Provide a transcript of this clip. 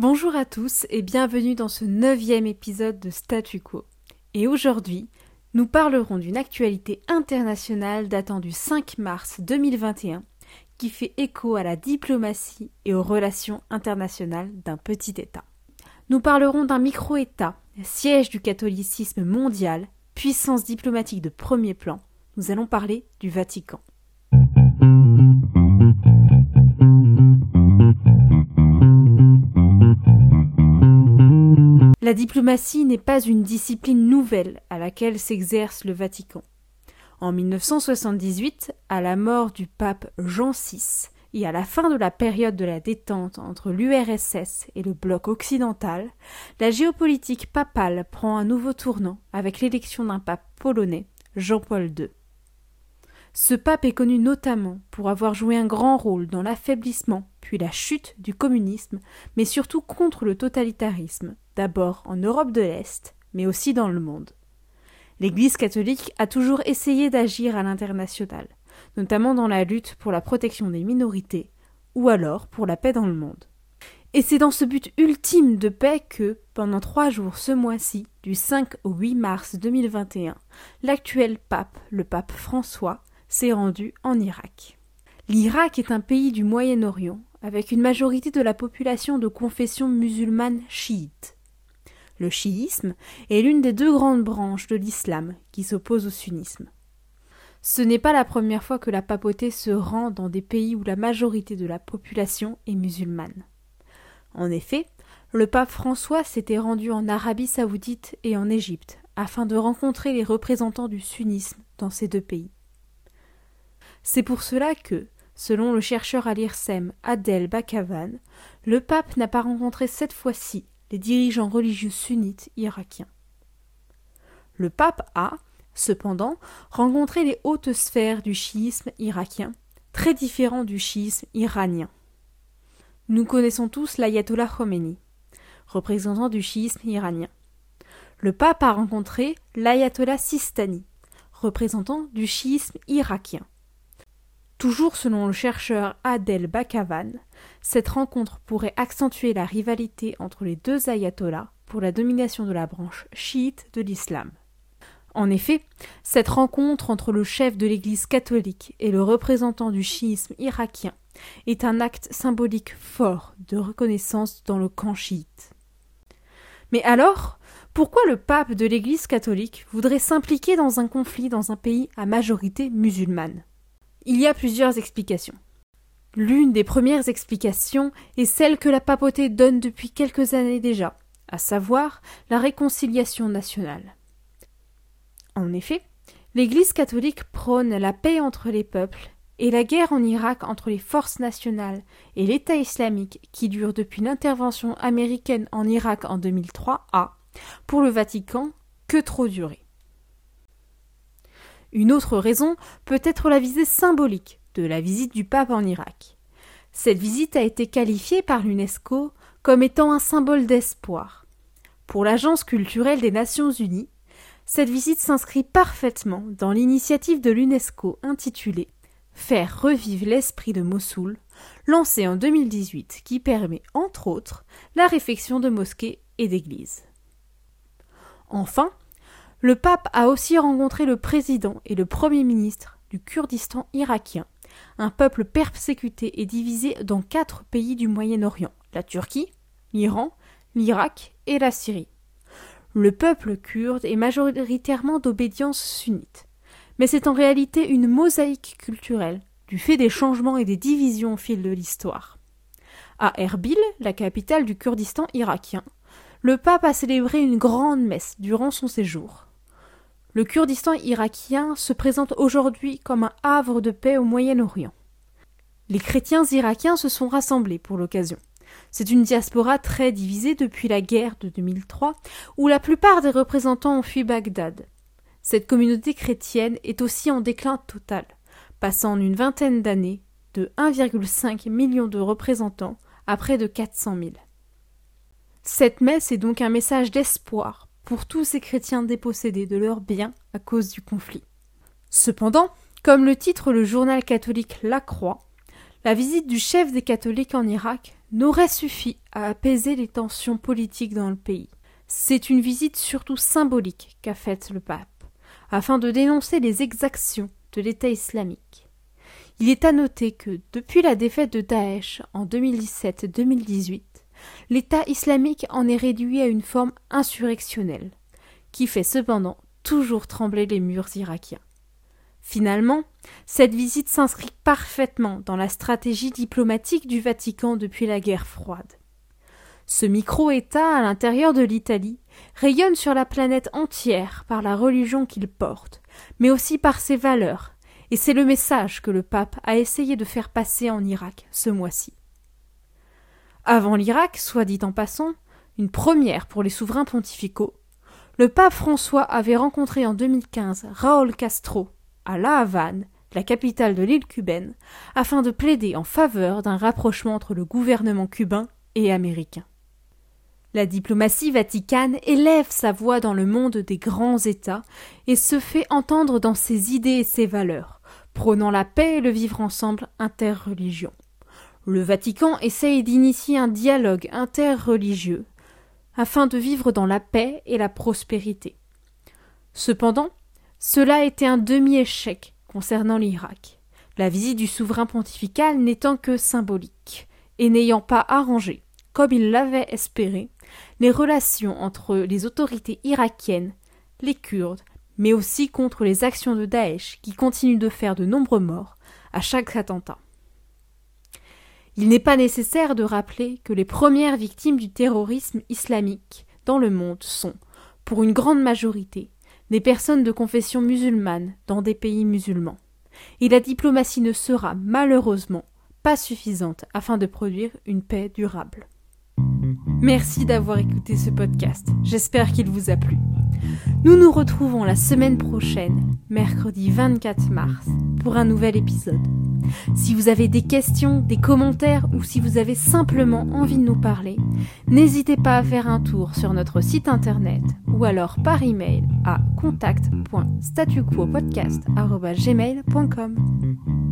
Bonjour à tous et bienvenue dans ce neuvième épisode de Statu Quo. Et aujourd'hui, nous parlerons d'une actualité internationale datant du 5 mars 2021 qui fait écho à la diplomatie et aux relations internationales d'un petit État. Nous parlerons d'un micro-État, siège du catholicisme mondial, puissance diplomatique de premier plan. Nous allons parler du Vatican. La diplomatie n'est pas une discipline nouvelle à laquelle s'exerce le Vatican. En 1978, à la mort du pape Jean VI et à la fin de la période de la détente entre l'URSS et le bloc occidental, la géopolitique papale prend un nouveau tournant avec l'élection d'un pape polonais, Jean-Paul II. Ce pape est connu notamment pour avoir joué un grand rôle dans l'affaiblissement puis la chute du communisme, mais surtout contre le totalitarisme, d'abord en Europe de l'Est, mais aussi dans le monde. L'Église catholique a toujours essayé d'agir à l'international, notamment dans la lutte pour la protection des minorités, ou alors pour la paix dans le monde. Et c'est dans ce but ultime de paix que, pendant trois jours ce mois-ci, du 5 au 8 mars 2021, l'actuel pape, le pape François, s'est rendu en Irak. L'Irak est un pays du Moyen-Orient, avec une majorité de la population de confession musulmane chiite. Le chiisme est l'une des deux grandes branches de l'islam qui s'opposent au sunnisme. Ce n'est pas la première fois que la papauté se rend dans des pays où la majorité de la population est musulmane. En effet, le pape François s'était rendu en Arabie saoudite et en Égypte afin de rencontrer les représentants du sunnisme dans ces deux pays. C'est pour cela que, selon le chercheur à l'IRSEM Adel Bakavan, le pape n'a pas rencontré cette fois-ci les dirigeants religieux sunnites irakiens. Le pape a, cependant, rencontré les hautes sphères du chiisme irakien, très différents du chiisme iranien. Nous connaissons tous l'ayatollah Khomeini, représentant du chiisme iranien. Le pape a rencontré l'ayatollah Sistani, représentant du chiisme irakien. Toujours selon le chercheur Adel Bakavan, cette rencontre pourrait accentuer la rivalité entre les deux ayatollahs pour la domination de la branche chiite de l'islam. En effet, cette rencontre entre le chef de l'Église catholique et le représentant du chiisme irakien est un acte symbolique fort de reconnaissance dans le camp chiite. Mais alors, pourquoi le pape de l'Église catholique voudrait s'impliquer dans un conflit dans un pays à majorité musulmane? Il y a plusieurs explications. L'une des premières explications est celle que la papauté donne depuis quelques années déjà, à savoir la réconciliation nationale. En effet, l'Église catholique prône la paix entre les peuples et la guerre en Irak entre les forces nationales et l'État islamique qui dure depuis l'intervention américaine en Irak en 2003 a, pour le Vatican, que trop duré. Une autre raison peut être la visée symbolique de la visite du pape en Irak. Cette visite a été qualifiée par l'UNESCO comme étant un symbole d'espoir. Pour l'Agence culturelle des Nations Unies, cette visite s'inscrit parfaitement dans l'initiative de l'UNESCO intitulée Faire revivre l'esprit de Mossoul, lancée en 2018, qui permet, entre autres, la réfection de mosquées et d'églises. Enfin, le pape a aussi rencontré le président et le premier ministre du Kurdistan irakien, un peuple persécuté et divisé dans quatre pays du Moyen-Orient la Turquie, l'Iran, l'Irak et la Syrie. Le peuple kurde est majoritairement d'obédience sunnite, mais c'est en réalité une mosaïque culturelle du fait des changements et des divisions au fil de l'histoire. À Erbil, la capitale du Kurdistan irakien, le pape a célébré une grande messe durant son séjour. Le Kurdistan irakien se présente aujourd'hui comme un havre de paix au Moyen-Orient. Les chrétiens irakiens se sont rassemblés pour l'occasion. C'est une diaspora très divisée depuis la guerre de 2003, où la plupart des représentants ont fui Bagdad. Cette communauté chrétienne est aussi en déclin total, passant en une vingtaine d'années de 1,5 million de représentants à près de 400 000. Cette messe est donc un message d'espoir pour tous ces chrétiens dépossédés de leurs biens à cause du conflit. Cependant, comme le titre le journal catholique La Croix, la visite du chef des catholiques en Irak n'aurait suffi à apaiser les tensions politiques dans le pays. C'est une visite surtout symbolique qu'a faite le pape, afin de dénoncer les exactions de l'État islamique. Il est à noter que, depuis la défaite de Daesh en 2017-2018, l'État islamique en est réduit à une forme insurrectionnelle, qui fait cependant toujours trembler les murs irakiens. Finalement, cette visite s'inscrit parfaitement dans la stratégie diplomatique du Vatican depuis la guerre froide. Ce micro-État à l'intérieur de l'Italie rayonne sur la planète entière par la religion qu'il porte, mais aussi par ses valeurs, et c'est le message que le pape a essayé de faire passer en Irak ce mois-ci. Avant l'Irak, soit dit en passant, une première pour les souverains pontificaux, le pape François avait rencontré en 2015 Raoul Castro à La Havane, la capitale de l'île cubaine, afin de plaider en faveur d'un rapprochement entre le gouvernement cubain et américain. La diplomatie vaticane élève sa voix dans le monde des grands États et se fait entendre dans ses idées et ses valeurs, prônant la paix et le vivre ensemble interreligion. Le Vatican essaye d'initier un dialogue interreligieux afin de vivre dans la paix et la prospérité. Cependant, cela a été un demi-échec concernant l'Irak, la visite du souverain pontifical n'étant que symbolique, et n'ayant pas arrangé, comme il l'avait espéré, les relations entre les autorités irakiennes, les Kurdes, mais aussi contre les actions de Daesh qui continuent de faire de nombreux morts à chaque attentat. Il n'est pas nécessaire de rappeler que les premières victimes du terrorisme islamique dans le monde sont, pour une grande majorité, des personnes de confession musulmane dans des pays musulmans. Et la diplomatie ne sera malheureusement pas suffisante afin de produire une paix durable. Merci d'avoir écouté ce podcast. J'espère qu'il vous a plu. Nous nous retrouvons la semaine prochaine, mercredi 24 mars, pour un nouvel épisode. Si vous avez des questions, des commentaires ou si vous avez simplement envie de nous parler, n'hésitez pas à faire un tour sur notre site internet ou alors par email à contact.statuquopodcast.gmail.com.